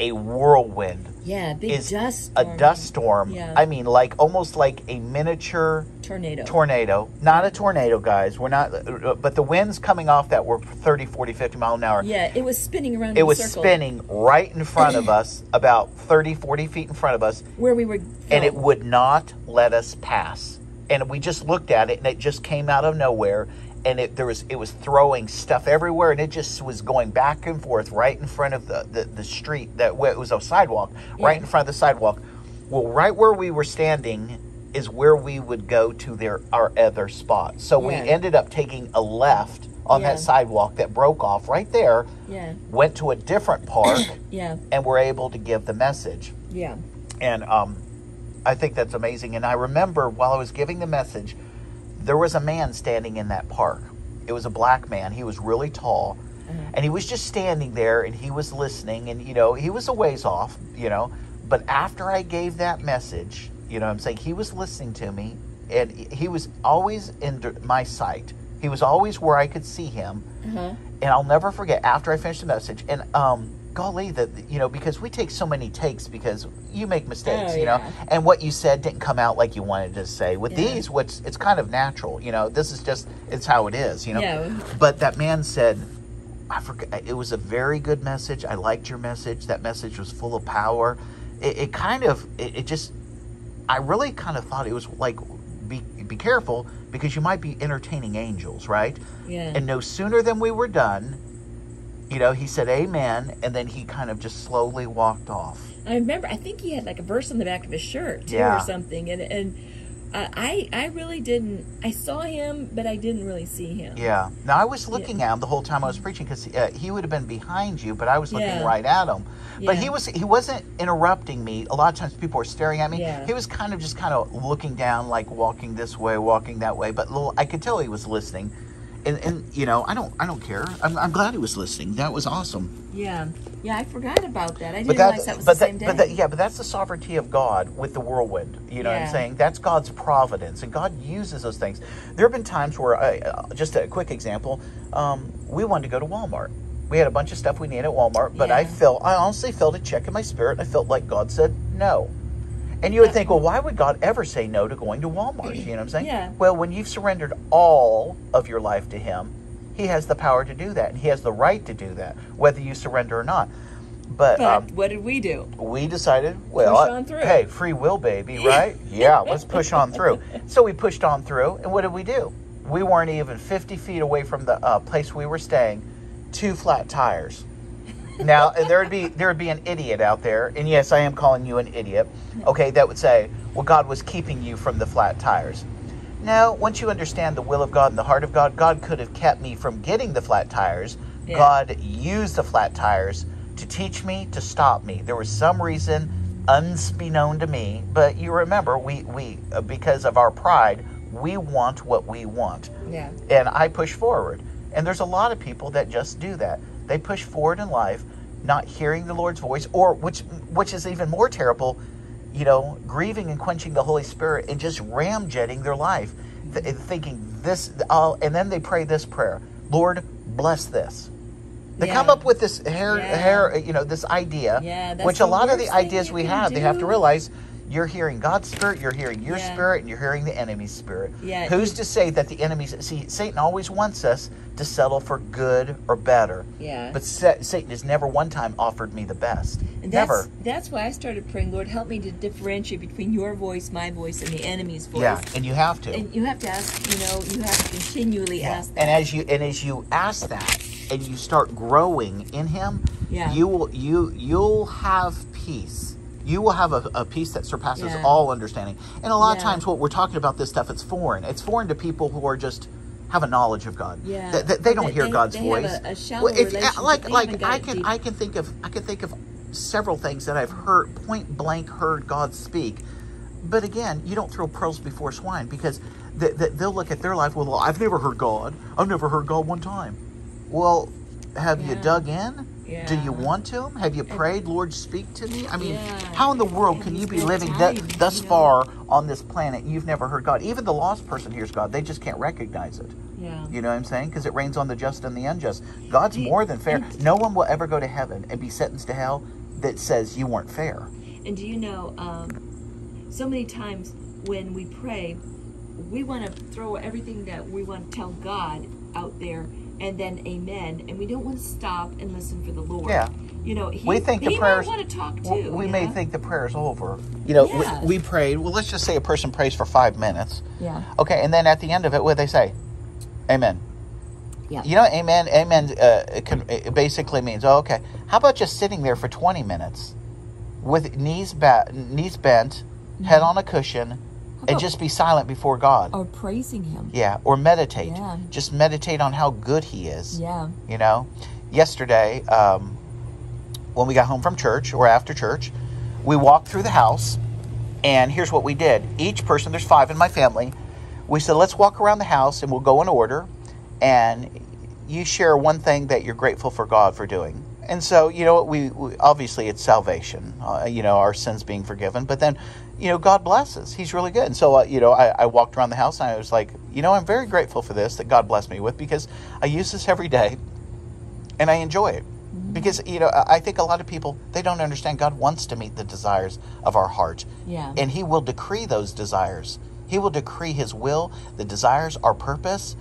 a whirlwind Yeah. Big is dust. a dust storm. Yeah. I mean, like almost like a miniature tornado. tornado. Not a tornado, guys. We're not, uh, but the winds coming off that were 30, 40, 50 mile an hour. yeah. It was spinning around. in It was circle spinning right in front of us, about 30, 40 feet in front of us, where we were. and it would not let us pass. And we just looked at it, and it just came out of nowhere. And it there was it was throwing stuff everywhere, and it just was going back and forth right in front of the the, the street that it was a sidewalk right in front of the sidewalk. Well, right where we were standing is where we would go to their our other spot. So we ended up taking a left on Yeah. that sidewalk that broke off right there. Yeah. Went to a different park, Yeah. and were able to give the message Yeah. and um, I think that's amazing. And I remember while I was giving the message, there was a man standing in that park. It was a black man. He was really tall, Uh-huh. and he was just standing there and he was listening. And you know, he was a ways off, you know. But after I gave that message, you know, what I'm saying he was listening to me, and he was always in my sight. He was always where I could see him Uh-huh. and I'll never forget after I finished the message. And um, golly, that you know, because we take so many takes because you make mistakes, Oh, you know, yeah. and what you said didn't come out like you wanted to say. With Yeah. these, what's it's kind of natural, you know. This is just it's how it is, you know. Yeah. But that man said. I forgot. It was a very good message. I liked your message. That message was full of power. It, it kind of, it, it just, I really kind of thought it was like, be be careful because you might be entertaining angels, right? Yeah. And no sooner than we were done, you know, he said amen, and then he kind of just slowly walked off. I remember. I think he had like a verse on the back of his shirt too, Yeah. or something. And and uh, I I really didn't. I saw him, but I didn't really see him. Yeah. Now I was looking at him the whole time I was preaching because uh, he would have been behind you, but I was looking Yeah. right at him. But Yeah. he was he wasn't interrupting me. A lot of times people were staring at me. Yeah. He was kind of just kind of looking down, like walking this way, walking that way. But little, I could tell he was listening. And, and you know I don't I don't care. I'm, I'm glad he was listening. That was awesome. Yeah, yeah. I forgot about that. I didn't But that, realize that was but the that, same day. but that, yeah, but that's the sovereignty of God with the whirlwind. You know what I'm saying? That's God's providence, and God uses those things. There have been times where, I, uh, just a quick example, um, we wanted to go to Walmart. We had a bunch of stuff we needed at Walmart, but I felt, I honestly felt a check in my spirit, and I felt like God said no. And you would think, well, why would God ever say no to going to Walmart? You know what I'm saying? Yeah. Well, when you've surrendered all of your life to Him, He has the power to do that, and He has the right to do that, whether you surrender or not. But, but um, what did we do? we decided, well, uh, hey, free will, baby, right? yeah, let's push on through. So we pushed on through, and what did we do? We weren't even 50 feet away from the uh, place we were staying, two flat tires. Now there'd be there'd be an idiot out there, and yes, I am calling you an idiot. Okay, that would say, well, God was keeping you from the flat tires. Now, once you understand the will of God and the heart of God, God could have kept me from getting the flat tires. Yeah. God used the flat tires to teach me, to stop me. There was some reason unbeknown to me, but you remember, we, we uh, because of our pride, we want what we want. Yeah, And I push forward. And there's a lot of people that just do that. They push forward in life, not hearing the Lord's voice, or which which is even more terrible, you know, grieving and quenching the Holy Spirit and just ramjetting their life, th- thinking this, I'll, and then they pray this prayer: Lord, bless this. They come up with this hair, Yeah. hair, you know, this idea, Yeah, which a lot of the ideas we have, they have to realize you're hearing God's spirit, you're hearing your Yeah. spirit, and you're hearing the enemy's spirit. Yeah, Who's to say that the enemy's see Satan always wants us to settle for good or better. yeah. But Sa- Satan has never one time offered me the best. And that's, never. That's why I started praying, Lord, help me to differentiate between your voice, my voice, and the enemy's voice. Yeah, and you have to. And you have to ask, you know, you have to continually Yeah. ask that. And as you and as you ask that and you start growing in him, Yeah. you will you you'll have peace. You will have a, a peace that surpasses Yeah. all understanding. And a lot of times, what we're talking about this stuff, it's foreign. It's foreign to people who are just have a knowledge of God. Yeah. They, they- they don't They- hear they- God's they have voice. a- a shallow if- eh, relationship. like They like I can deep. I can think of I can think of several things that I've heard point blank heard God speak. But again, you don't throw pearls before swine because th- th- they'll look at their life. Well, I've never heard God. I've never heard God one time. Well, have you dug in? Do you want to? Have you prayed, Lord, speak to me? I mean, Yeah. how in the world can you be living time, th- thus you know? far on this planet? You've never heard God. Even the lost person hears God. They just can't recognize it. yeah. You know what I'm saying? Because it rains on the just and the unjust. God's more than fair. No one will ever go to heaven and be sentenced to hell that says you weren't fair. And do you know, um, so many times when we pray, we want to throw everything that we want to tell God out there and then amen. And we don't want to stop and listen for the Lord. Yeah. You know, he, We think the he prayers- want to talk too. we you may know? think the prayer's over. You know, Yeah. we, we prayed. Well, let's just say a person prays for five minutes. Yeah. Okay, and then at the end of it, what do they say? Amen. Yeah. You know, amen. Amen. Uh, it, can, it basically means, oh, okay. How about just sitting there for twenty minutes, with knees ba- knees bent, head on a cushion, and just be silent before God? Or praising Him. Yeah, or meditate. Yeah. Just meditate on how good He is. Yeah. You know, yesterday, um, when we got home from church or after church, we walked through the house, and here's what we did. Each person, there's five in my family, we said, let's walk around the house and we'll go in order, and you share one thing that you're grateful for God for doing. And so, you know, we, we obviously it's salvation, uh, you know, our sins being forgiven, but then, you know, God blesses. He's really good. And so, uh, you know, I, I walked around the house and I was like, you know, I'm very grateful for this that God blessed me with because I use this every day and I enjoy it. Because, you know, I I think a lot of people, they don't understand God wants to meet the desires of our heart. Yeah. And He will decree those desires. He will decree His will, the desires, our purpose.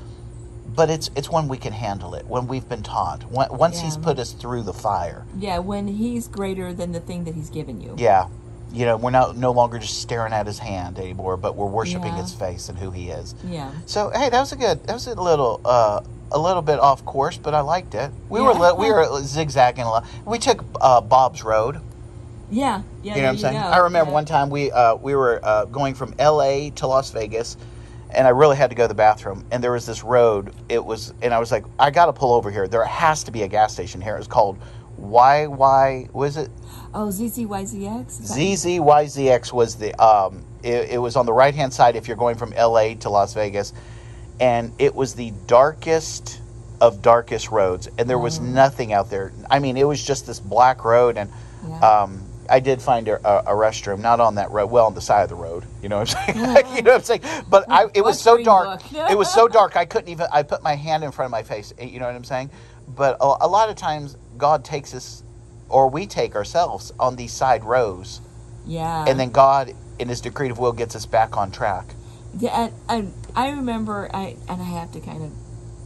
But it's it's when we can handle it, when we've been taught, when, once He's put us through the fire. Yeah, when He's greater than the thing that He's given you. Yeah. You know, we're not no longer just staring at His hand anymore, but we're worshiping Yeah. His face and who He is. Yeah. So hey, that was a good. That was a little, uh, a little bit off course, but I liked it. We were Yeah. li- we were zigzagging a lot. We took uh, Bob's Road. Yeah, yeah. You know what I'm saying? go. I remember Yeah. one time we uh, we were uh, going from L.A. to Las Vegas, and I really had to go to the bathroom. And there was this road. It was, and I was like, I got to pull over here. There has to be a gas station here. It was called YY. Was it Oh, ZZYZX. ZZYZX? Was the um? It, it was on the right hand side if you're going from L.A. to Las Vegas, and it was the darkest of darkest roads, and there was nothing out there. I mean, it was just this black road, and Yeah. um, I did find a, a, a restroom, not on that road, well, on the side of the road. You know what I'm saying? you know what I'm saying? But I, it was so dark. It was so dark. I couldn't even. I put my hand in front of my face. eh, You know what I'm saying? But a, a lot of times, God takes us, or we take ourselves on these side rows, yeah. and then God, in His decretive will, gets us back on track. Yeah, and, and I remember, I and I have to kind of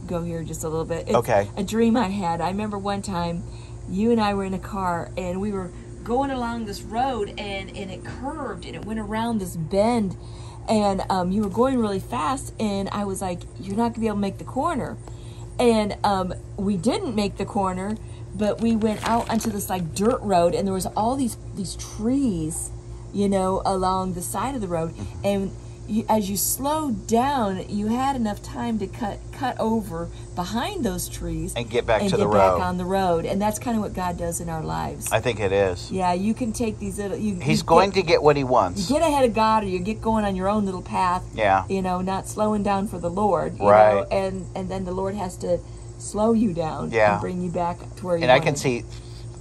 go here just a little bit. It's Okay. A dream I had. I remember one time, you and I were in a car and we were going along this road and and it curved and it went around this bend, and um, you were going really fast and I was like, you're not gonna be able to make the corner, and um, we didn't make the corner, but we went out onto this like dirt road and there was all these these trees you know, along the side of the road. And you, as you slowed down, you had enough time to cut cut over behind those trees And get back and to get the back road. on the road. And that's kind of what God does in our lives. I think it is. yeah, you can take these little. You, He's you going get, to get what He wants. you get ahead of God, or you get going on your own little path. Yeah. You know, not slowing down for the Lord. You Right. Know, and and then the Lord has to slow you down. Yeah. And bring you back to where you. and I can see,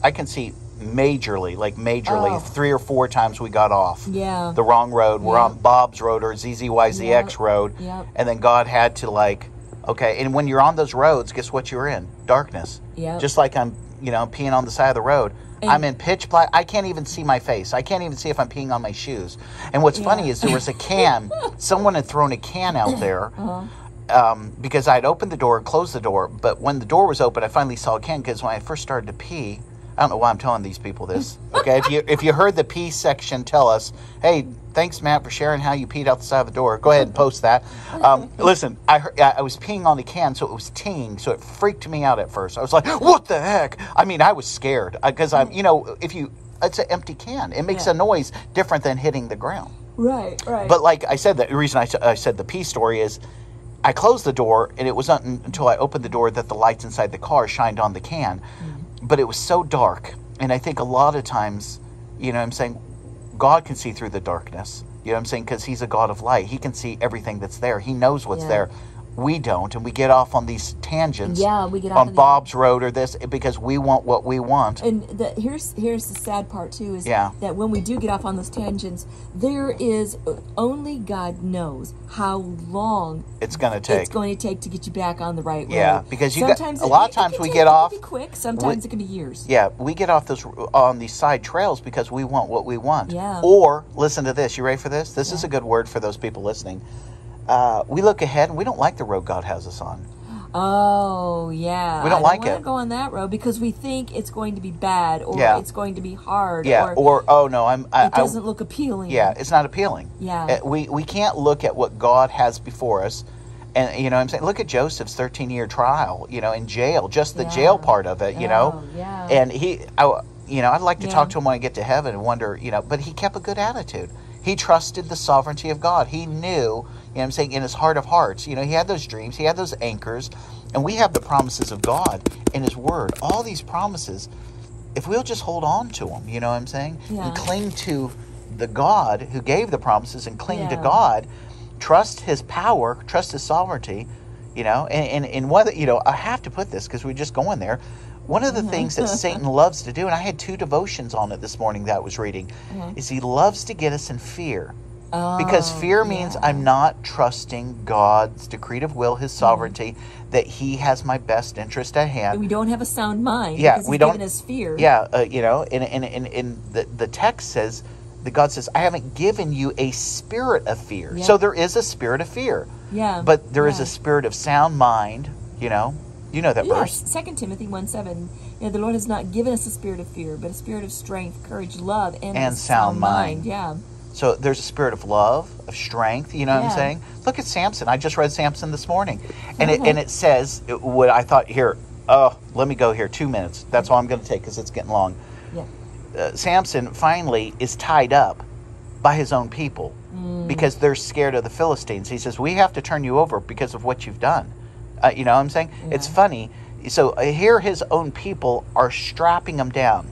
I can see majorly, like majorly, Oh. three or four times we got off Yeah. the wrong road. We're Yeah. on Bob's road or ZZYZX Yep. road, Yep. and then God had to like, okay. And when you're on those roads, guess what you're in? Darkness. Yep. Just like I'm, you know, peeing on the side of the road. And- I'm in pitch black. I can't even see my face. I can't even see if I'm peeing on my shoes. And what's funny is there was a can. someone had thrown a can out there Uh-huh. um, because I'd opened the door and closed the door. But when the door was open, I finally saw a can because when I first started to pee, I don't know why I'm telling these people this. Okay, if you if you heard the pee section, tell us. Hey, thanks Matt for sharing how you peed out the side of the door. Go ahead and post that. Um, listen, I heard, I I was peeing on the can, so it was teeing, so it freaked me out at first. I was like, "What the heck?" I mean, I was scared uh, because I'm, mm-hmm. you know, if you it's an empty can, it makes Yeah. a noise different than hitting the ground. Right. Right. But like I said, the reason I said the pee story is I closed the door, and it wasn't until I opened the door that the lights inside the car shined on the can. Mm-hmm. But it was so dark, and I think a lot of times, you know, what I'm saying, God can see through the darkness. You know what I'm saying? Because He's a God of light. He can see everything that's there. He knows what's Yeah. there. We don't, and we get off on these tangents. Yeah, we get off on on Bob's road or this because we want what we want. and the, here's here's the sad part too is Yeah. that when we do get off on those tangents, there is only God knows how long It's going to take. it's going to take to get you back on the right road. Yeah, because you got- sometimes a lot of times we take- get it off- Can be quick. Sometimes it can be years. Yeah, we get off those on these side trails because we want what we want. Yeah. Or listen to this. You ready for this? This is a good word for those people listening. Uh, we look ahead and we don't like the road God has us on. Oh yeah, We don't I like wanna it. Go on that road because we think it's going to be bad or Yeah. it's going to be hard. Yeah. or, Or, oh no, I'm. I, it doesn't look appealing. yeah, it's not appealing. Yeah. Uh, we we can't look at what God has before us. And you know, I'm saying, look at Joseph's 13 year trial. You know, in jail, just the Yeah. jail part of it. You know, Oh, yeah. and he, I, you know, I'd like to Yeah. talk to him when I get to heaven and wonder, you know, but he kept a good attitude. He trusted the sovereignty of God. He knew, you know what I'm saying, in his heart of hearts, you know, he had those dreams, he had those anchors, and we have the promises of God in his word. All these promises, if we'll just hold on to them, you know what I'm saying? Yeah. And cling to the God who gave the promises and cling to God, trust his power, trust his sovereignty, you know, and, and, and whether, you know, I have to put this because we're just going there. One of the mm-hmm. things that Satan loves to do, and I had two devotions on it this morning that I was reading, mm-hmm. is he loves to get us in fear. Because Oh, fear means yeah. I'm not trusting God's decretive will, His mm-hmm. sovereignty, that He has my best interest at hand. we don't have a sound mind. Yeah, because we don't- given us fear. Yeah, uh, you know, and, and, and, and the, the text says that God says, I haven't given you a spirit of fear. Yeah. So there is a spirit of fear, yeah. but there is yeah. a spirit of sound mind, you know. You know that verse. Yes, Second Timothy one seven. You know, the Lord has not given us a spirit of fear, but a spirit of strength, courage, love, and, And a sound mind. Yeah, So there's a spirit of love, of strength. You know what I'm saying? Look at Samson. I just read Samson this morning, and it and it says what I thought here. Oh, let me go here. Two minutes. That's all I'm going to take because it's getting long. yeah, uh, Samson finally is tied up by his own people Mm. because they're scared of the Philistines. He says, "We have to turn you over because of what you've done." Uh, you know what I'm saying? It's funny. So uh, here, his own people are strapping him down,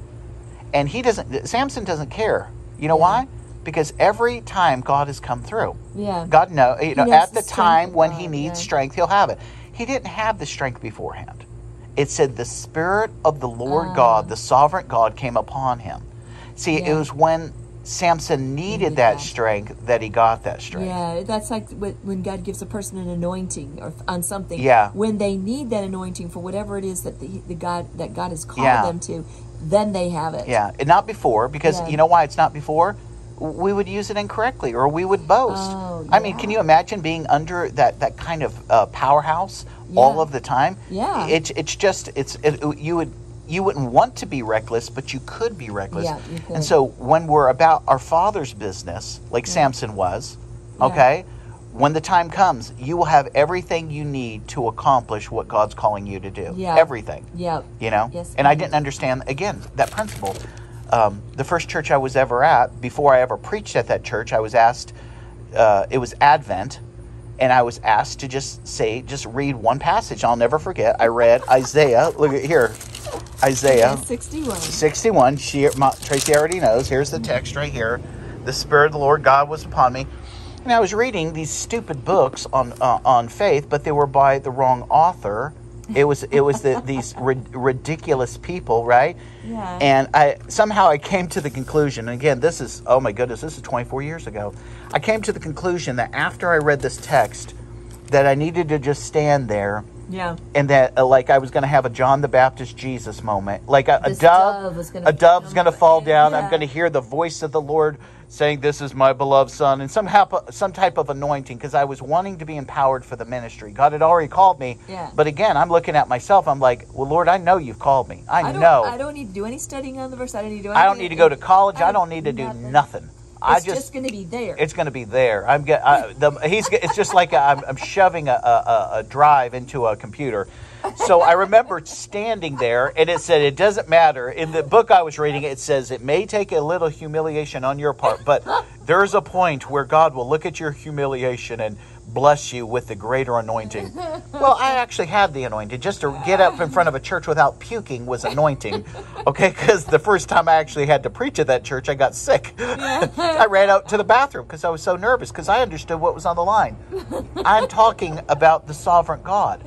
and he doesn't. Samson doesn't care. You know Yeah. why? Because every time God has come through, Yeah. God know you know at the the time when he needs yeah. strength, he'll have it. He didn't have the strength beforehand. It said the spirit of the Lord Ah. God, the sovereign God, came upon him. See, it was when Samson needed that. strength that he got that strength. Yeah, that's like when God gives a person an anointing or on something. Yeah. When they need that anointing for whatever it is that the, the God that God has called Yeah. them to, then they have it. Yeah, and not before because Yeah. you know why it's not before? We would use it incorrectly, or we would boast. Oh, I mean, can you imagine being under that that kind of uh, powerhouse all of the time? Yeah. It's it's just it's it, you would you wouldn't want to be reckless, but you could be reckless. Yeah, could. And so when we're about our father's business, like Samson was, Yeah. okay, when the time comes, you will have everything you need to accomplish what God's calling you to do. Yeah. Everything Yeah. you know Yes, and i didn't understand again that principle um, the first church i was ever at before i ever preached at that church i was asked uh, it was advent and i was asked to just say just read one passage. I'll never forget. I read isaiah. Look at here. Isaiah 61. 61 she, my, tracey already knows. Here's the text right here. The spirit of the lord god was upon me. And i was reading these stupid books on uh, on faith but they were by the wrong author it was it was the, these ri- ridiculous people right Yeah. and i somehow i came to the conclusion and again this is oh my goodness this is 24 years ago i came to the conclusion that after i read this text that i needed to just stand there Yeah. and that uh, like I was going to have a John the Baptist Jesus moment, like a, a dove, gonna a dove's going to fall down. I'm going to hear the voice of the Lord saying, "This is my beloved Son," and some hap- some type of anointing because I was wanting to be empowered for the ministry. God had already called me, Yeah. but again, I'm looking at myself. I'm like, "Well, Lord, I know you've called me. I, I know. I don't need to do any studying on the verse. I don't need to do I don't need to go to college. I I- don't need to do nothing. nothing. I It's just, going to be there. it's going to be there. I'm get I, the he's it's just like I'm, I'm shoving a, a, a drive into a computer. So I remember standing there, and it said it doesn't matter. In the book I was reading, it says it may take a little humiliation on your part, but there's a point where God will look at your humiliation and bless you with the greater anointing. Well, I actually had the anointing. Just to get up in front of a church without puking was anointing. Okay, because the first time I actually had to preach at that church, I got sick. I ran out to the bathroom because I was so nervous because I understood what was on the line. I'm talking about the sovereign God.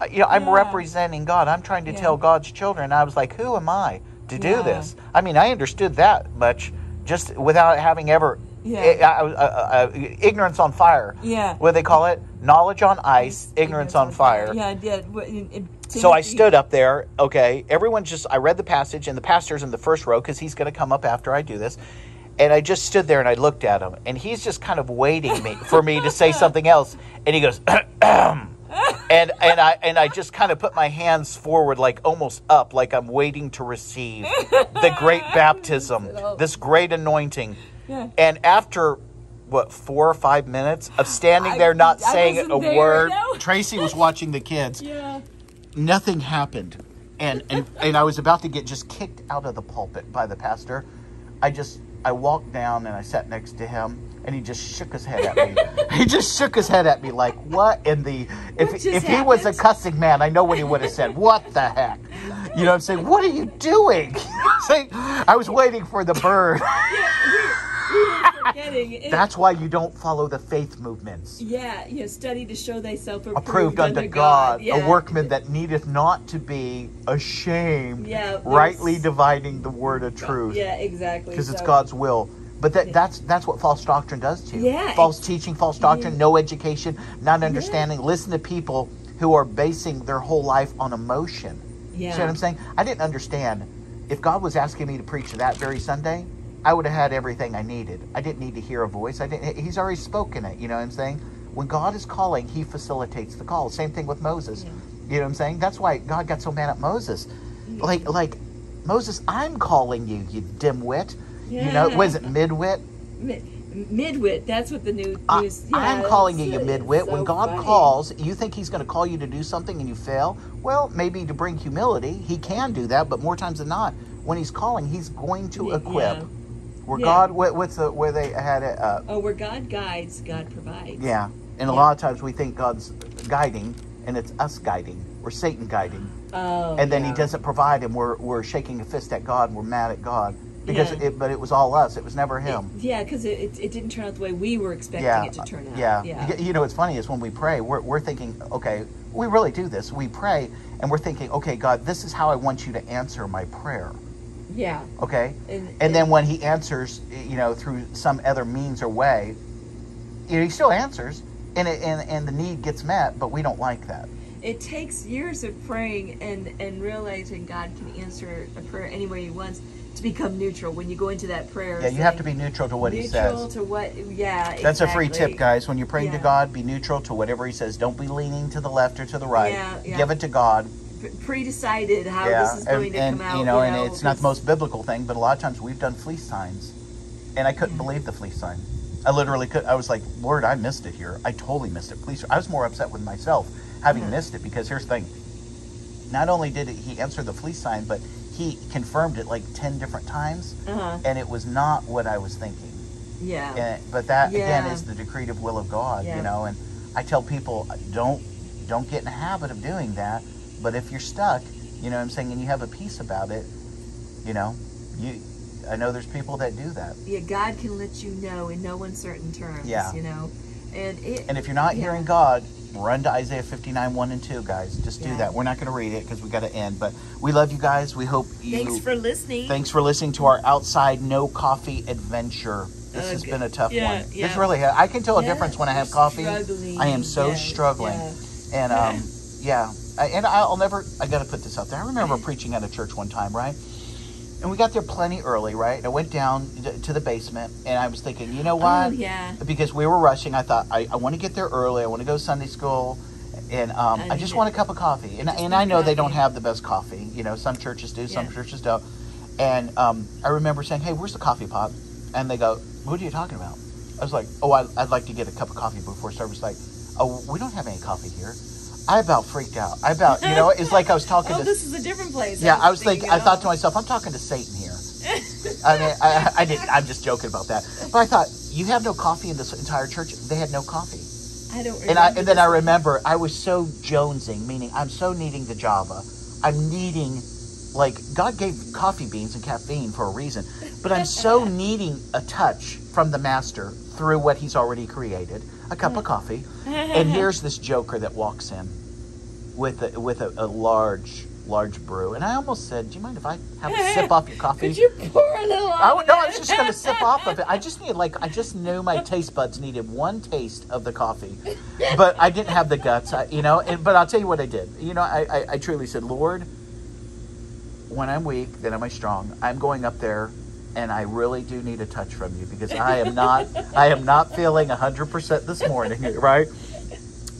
Uh, You know, I'm Yeah. representing God. I'm trying to Yeah. tell God's children. I was like, who am I to do Yeah. this? I mean, I understood that much just without having ever. Yeah. I- I- uh, ignorance on fire. Yeah. What do they call it? Knowledge on ice, ignorance, on fire. Yeah, I did. What- in- in So I stood up there. Okay, everyone just. I read the passage, and the pastor's in the first row because he's going to come up after I do this. And I just stood there and I looked at him, and he's just kind of waiting me for me to say something else. And he goes, and and I and I just kind of put my hands forward, like almost up, like I'm waiting to receive the great baptism, this great anointing. Yeah. And after what four or five minutes of standing I- there, not I saying a there, word, no. Tracey was watching the kids. Yeah. nothing happened. And, and and i was about to get just kicked out of the pulpit by the pastor. I just i walked down and i sat next to him and he just shook his head at me. He just shook his head at me like what in the if, What just if he was a cussing man i know what he would have said. What the heck? You know what i'm saying? What are you doing? Saying i was waiting for the bird Forgetting. It- that's why you don't follow the faith movements yeah, you know, study to show thyself approved, approved unto God, Yeah. a workman that needeth not to be ashamed, Yeah, rightly dividing the word of truth, Yeah, exactly. because it's God's will. But that, that's that's what false doctrine does to you. Yeah, false teaching, false doctrine, no education, not understanding. Listen to people who are basing their whole life on emotion. Yeah. See what I'm saying? I didn't understand. If God was asking me to preach that very Sunday, I would have had everything I needed. I didn't need to hear a voice. I didn't. He's already spoken it. You know what I'm saying? When God is calling, He facilitates the call. Same thing with Moses. You know what I'm saying? That's why God got so mad at Moses. Like, like Moses, I'm calling you, you dimwit. You know, Yeah. was it midwit? Mi- midwit. That's what the new I, news. yeah, I'm calling you, you midwit. it's when God funny. calls, you think He's going to call you to do something and you fail? Well, maybe to bring humility, He can do that, but more times than not, when He's calling, He's going to Yeah. equip. Where Yeah. God, what, what's the where they had it? Uh, Oh, where God guides, God provides. yeah, and a Yeah. lot of times we think God's guiding, and it's us guiding, or Satan guiding, Oh. and then He doesn't provide, and we're we're shaking a fist at God, and we're mad at God because Yeah. it, but it was all us. It was never Him. Yeah, because it, it, it didn't turn out the way we were expecting yeah, it to turn out. yeah. Yeah. You- You know, what's funny is when we pray, we're, we're thinking, okay, we really do this. We pray and we're thinking, okay, God, this is how I want you to answer my prayer. Yeah. Okay, And, and then when He answers, you know, through some other means or way, you know, He still answers, and it, and and the need gets met, but we don't like that. it takes years of praying and and realizing God can answer a prayer any way He wants to become neutral when you go into that prayer. Yeah, you have to be neutral to what He neutral says. to what. Yeah, That's a free tip, guys. When you're praying to God, be neutral to whatever He says. Don't be leaning to the left or to the right. Yeah, yeah. Give it to God. Pre-decided how yeah, this is going and, to and come out. you know, and it's not the most biblical thing, but a lot of times we've done fleece signs, and I couldn't Yeah. believe the fleece sign. I literally could. I was like, Lord, I missed it here. I totally missed it. Please, I was more upset with myself having Mhm. missed it because here's the thing. Not only did he answer the fleece sign, but he confirmed it like ten different times, Uh-huh. and it was not what I was thinking. Yeah. And, but that again is the decretive will of God, Yeah. you know. And I tell people, don't don't get in the habit of doing that. But if you're stuck, you know, what I'm saying, and you have a peace about it, you know, you. I know there's people that do that, yeah, God can let you know in no uncertain terms. Yeah. You know, and it. and if you're not Yeah. hearing God, run to Isaiah 59, 1 and 2, guys. Just do Yeah. that. We're not going to read it because we got to end. But we love you guys. We hope you. Thanks for listening. Thanks for listening to our outside no coffee adventure. This Uh, has been a tough yeah, one. yeah. This really. I can tell a difference when I have coffee. struggling. I am so struggling. yeah. And um, yeah, and I'll never. I got to put this out there. I remember preaching at a church one time, right? And we got there plenty early, right? And I went down to the basement, and I was thinking, you know what? Oh yeah. Because we were rushing, I thought I, I want to get there early. I want to go to Sunday school, and um, And I just want a cup of coffee. And and I know they don't have the best coffee. You know, some churches do, some Yeah. churches don't. And um, I remember saying, "Hey, where's the coffee pot?" And they go, "What are you talking about?" I was like, "Oh, I, I'd like to get a cup of coffee before service." Like, "Oh, we don't have any coffee here." I about freaked out. I about, you know, it's like I was talking Oh, to. this is a different place. yeah, I was thinking. I oh. thought to myself, I'm talking to Satan here. I mean, I, I didn't. I'm just joking about that. But I thought, you have no coffee in this entire church. They had no coffee. I don't. And I and then I remember I was so jonesing, meaning I'm so needing the Java. I'm needing, like God gave coffee beans and caffeine for a reason, but I'm so needing a touch from the Master through what He's already created. A cup of mm. coffee, and here's this joker that walks in with a, with a, a large large brew, and I almost said, "Do you mind if I have a sip off your coffee?" Could you pour a little? I no, I was just going to sip off of it. I just needed, like, I just knew my taste buds needed one taste of the coffee, but I didn't have the guts, I, you know. And, but I'll tell you what I did. You know, I, I, I truly said, Lord, when I'm weak, then am I strong. I'm going up there, and I really do need a touch from you because I am not, I am not feeling hundred percent this morning, right?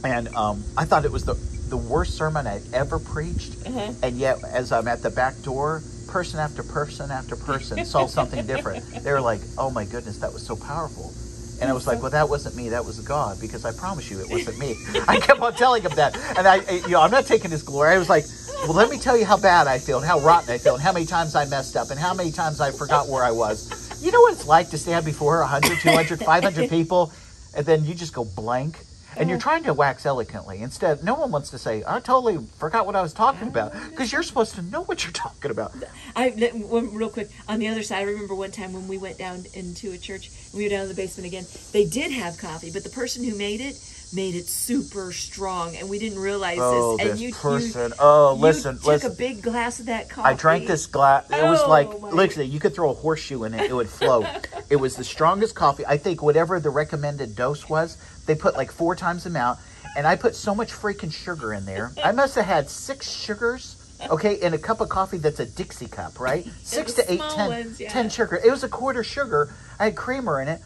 And um, I thought it was the the worst sermon I'd ever preached. Uh-huh. And yet, as I'm at the back door, person after person after person saw something different. They were like, "Oh my goodness, that was so powerful." And I was like, mm-hmm. "Well, that wasn't me. That was God, because I promise you, it wasn't me." I kept on telling him that, and I, I- you know, I'm not taking his glory. I was like, "Well, let me tell you how bad I feel, and how rotten I feel, and how many times I messed up, and how many times I forgot where I was." You know what it's like to stand before 100, 200, 500 people, and then you just go blank. And you're trying to wax eloquently. Instead, no one wants to say, I totally forgot what I was talking about. Because you're supposed to know what you're talking about. I one, real quick on the other side. I remember one time when we went down into a church. and We were down in the basement again. They did have coffee, but the person who made it made it super strong, and we didn't realize Oh, this. And this you, person. You, oh, you listen, took listen. a big glass of that coffee. I drank this glass. It was Oh, like, literally, you could throw a horseshoe in it, it would float. it was the strongest coffee. I think whatever the recommended dose was, they put like four times the amount. And I put so much freaking sugar in there. I must have had six sugars. Okay, in a cup of coffee that's a Dixie cup, right? Six to eight, ten, ones, yeah. 10 sugar. It was a quarter sugar. I had creamer in it,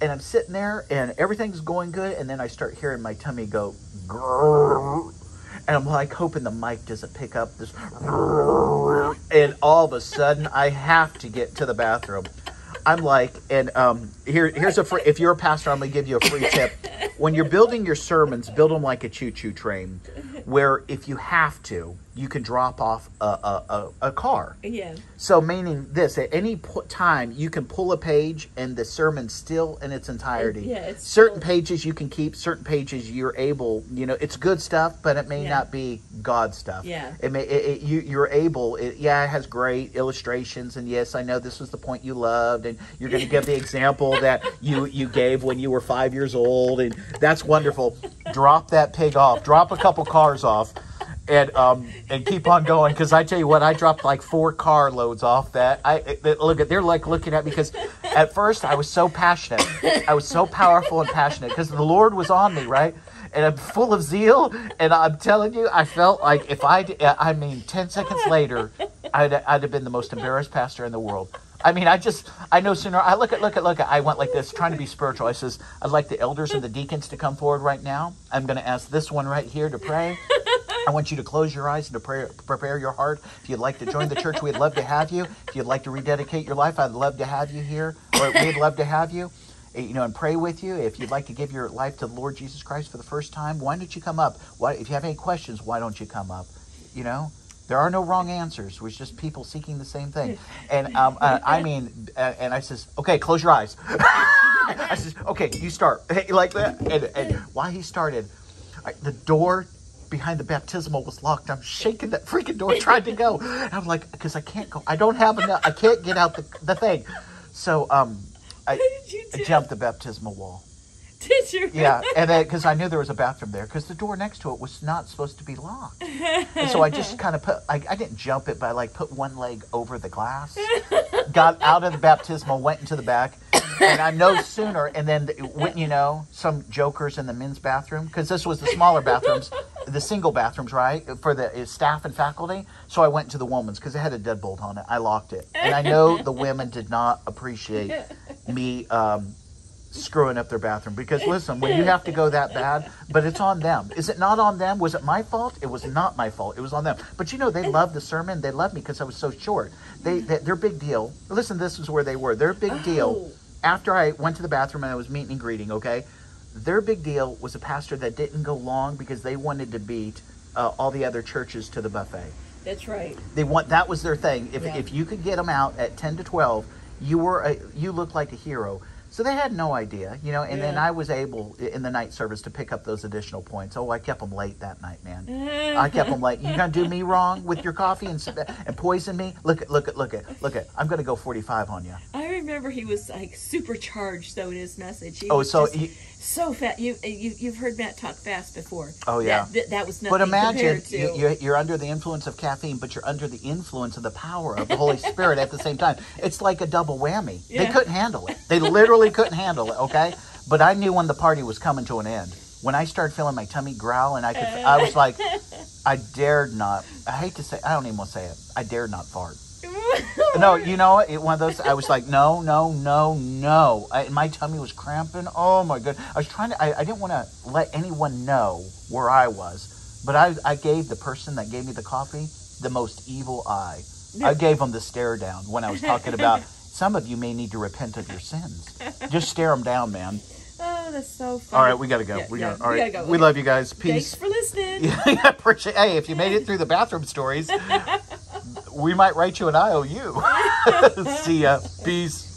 and I'm sitting there, and everything's going good, and then I start hearing my tummy go, grrr, and I'm like hoping the mic doesn't pick up this, and all of a sudden I have to get to the bathroom. I'm like, and um, here, here's a free. If you're a pastor, I'm gonna give you a free tip. When you're building your sermons, build them like a choo-choo train. where if you have to, you can drop off a, a, a, a car. Yeah. So, meaning this, at any po- time, you can pull a page and the sermon's still in its entirety. Yeah, it's certain still- pages you can keep, certain pages you're able, you know, it's good stuff, but it may Yeah. not be God stuff. Yeah. It may, it, it, you, you're able, it, yeah, it has great illustrations, and yes, I know this was the point you loved, and you're going to give the example that you, you gave when you were five years old, and that's wonderful. Drop that pig off, drop a couple cars off and um and keep on going because I tell you what I dropped like four car loads off that I it- look at they're like looking at me because at first I was so passionate I was so powerful and passionate because the Lord was on me right and I'm full of zeal and I'm telling you I felt like if I, I mean 10 seconds later I'd, I'd have been the most embarrassed pastor in the world I mean, I just, I no sooner, I look at, look at, look at, I went like this, trying to be spiritual. I says, I'd like the elders and the deacons to come forward right now. I'm going to ask this one right here to pray. I want you to close your eyes and to pray, prepare your heart. If you'd like to join the church, we'd love to have you. If you'd like to rededicate your life, I'd love to have you here. Or we'd love to have you, eh, you know, and pray with you. If you'd like to give your life to the Lord Jesus Christ for the first time, why don't you come up? Why, if you have any questions, why don't you come up? You know, there are no wrong answers. We're just people seeking the same thing. And um, uh, I mean, uh, and I says, okay, close your eyes. I says, okay, you start like that. And, and while he started, I, the door behind the baptismal was locked. I'm shaking that freaking door, trying to go. And I'm like, because I can't go. I don't have enough. I can't get out the, the thing. So um, I, I jumped the baptismal wall. Did you? Yeah, and then because I knew there was a bathroom there, because the door next to it was not supposed to be locked. And so I just kind of put, I, I didn't jump it, but I like put one leg over the glass, got out of the baptismal, went into the back, and I no sooner, and then wouldn't you know, some jokers in the men's bathroom, because this was the smaller bathrooms, the single bathrooms, right, for the uh, staff and faculty. So I went to the woman's because it had a deadbolt on it. I locked it, and I know the women did not appreciate me. Um, screwing up their bathroom. Because listen when you have to go that bad but it's on them. Is it not on them? Was it my fault? It was not my fault. It was on them. But you know they loved the sermon. They loved me because i was so short. They, they their big deal. Listen this is where they were. Their big deal Oh. after i went to the bathroom and i was meeting and greeting okay their big deal was a pastor that didn't go long because they wanted to beat uh, all the other churches to the buffet. That's right. they want that was their thing. If, Yeah. if you could get them out at ten to twelve, you were a, you looked like a hero. So they had no idea, you know. And then I was able in the night service to pick up those additional points. Oh, I kept them late that night, man. I kept them late. You gonna do me wrong with your coffee and and poison me? Look at look at look at look at. I'm gonna go forty five on you. I remember he was like supercharged though in his message. He Oh, so just you- so fast. You, you you've heard Matt talk fast before. Oh, yeah. That, that, was nothing But imagine to. you, you're, you're under the influence of caffeine, but you're under the influence of the power of the Holy Spirit at the same time. It's like a double whammy. They couldn't handle it. They literally couldn't handle it. Okay, but I knew when the party was coming to an end. When I started feeling my tummy growl, and I could, I was like, I dared not. I hate to say, I don't even want to say it. I dared not fart. No, you know what? It, one of those. I was like, no, no, no, no. I, my tummy was cramping. Oh my god! I was trying to. I, I didn't want to let anyone know where I was, but I, I gave the person that gave me the coffee the most evil eye. I gave him the stare down when I was talking about. Some of you may need to repent of your sins. Just stare them down, man. Oh, that's so funny. All right, we gotta go. Yeah, we yeah, gotta. All we right, gotta go. we love you guys. Thanks Peace. for listening. Yeah, appreciate. Hey, if you made it through the bathroom stories, we might write you an IOU. See ya. Peace.